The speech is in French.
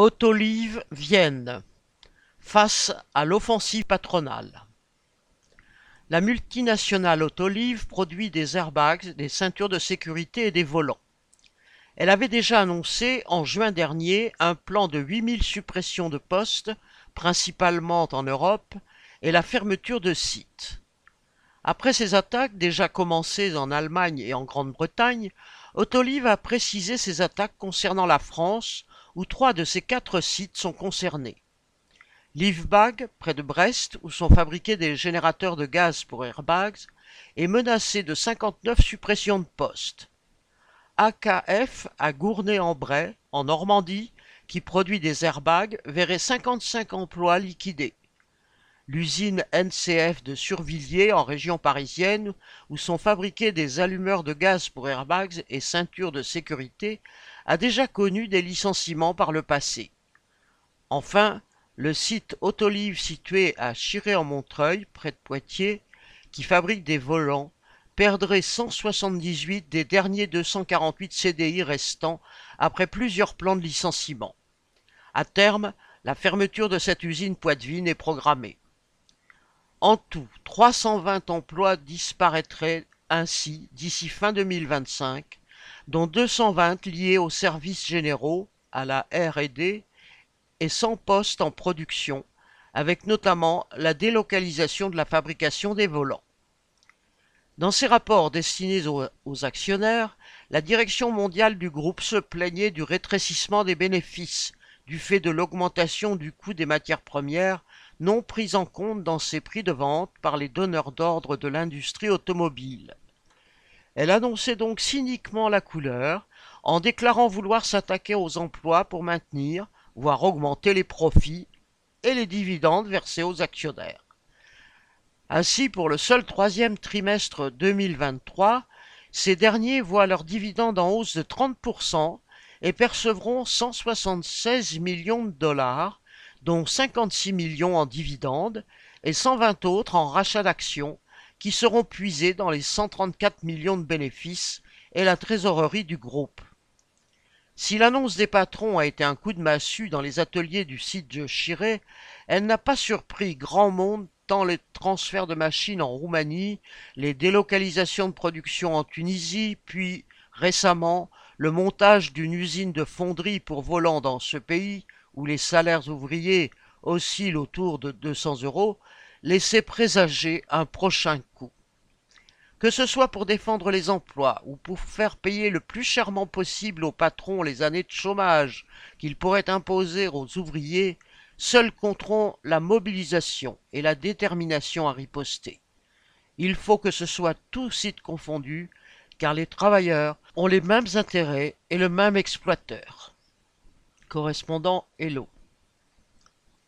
Autoliv Vienne face à l'offensive patronale. La multinationale Autoliv produit des airbags, des ceintures de sécurité et des volants. Elle avait déjà annoncé en juin dernier un plan de 8000 suppressions de postes, principalement en Europe, et la fermeture de sites. Après ces attaques déjà commencées en Allemagne et en Grande-Bretagne, Autoliv a précisé ses attaques concernant la France, où trois de ces quatre sites sont concernés. Livbag, près de Brest, où sont fabriqués des générateurs de gaz pour airbags, est menacé de 59 suppressions de postes. AKF à Gournay-en-Bray, en Normandie, qui produit des airbags, verrait 55 emplois liquidés. L'usine NCF de Survilliers, en région parisienne, où sont fabriqués des allumeurs de gaz pour airbags et ceintures de sécurité, a déjà connu des licenciements par le passé. Enfin, le site Autolive situé à Chiré-en-Montreuil, près de Poitiers, qui fabrique des volants, perdrait 178 des derniers 248 CDI restants après plusieurs plans de licenciement. À terme, la fermeture de cette usine poitevine est programmée. En tout, 320 emplois disparaîtraient ainsi d'ici fin 2025, dont 220 liés aux services généraux, à la R&D, et 100 postes en production, avec notamment la délocalisation de la fabrication des volants. Dans ses rapports destinés aux, actionnaires, la direction mondiale du groupe se plaignait du rétrécissement des bénéfices du fait de l'augmentation du coût des matières premières non prise en compte dans ses prix de vente par les donneurs d'ordre de l'industrie automobile. Elle annonçait donc cyniquement la couleur, en déclarant vouloir s'attaquer aux emplois pour maintenir, voire augmenter les profits et les dividendes versés aux actionnaires. Ainsi, pour le seul troisième trimestre 2023, ces derniers voient leurs dividendes en hausse de 30% et percevront 176 millions de dollars, dont 56 millions en dividendes et 120 autres en rachat d'actions, qui seront puisés dans les 134 millions de bénéfices et la trésorerie du groupe. Si l'annonce des patrons a été un coup de massue dans les ateliers du site de Chiré, elle n'a pas surpris grand monde tant les transferts de machines en Roumanie, les délocalisations de production en Tunisie, puis récemment le montage d'une usine de fonderie pour volants dans ce pays, où les salaires ouvriers oscillent autour de 200 euros, laissait présager un prochain coup. Que ce soit pour défendre les emplois ou pour faire payer le plus chèrement possible aux patrons les années de chômage qu'ils pourraient imposer aux ouvriers, seuls compteront la mobilisation et la détermination à riposter. Il faut que ce soit tout site confondu, car les travailleurs ont les mêmes intérêts et le même exploiteur. Correspondant Hello.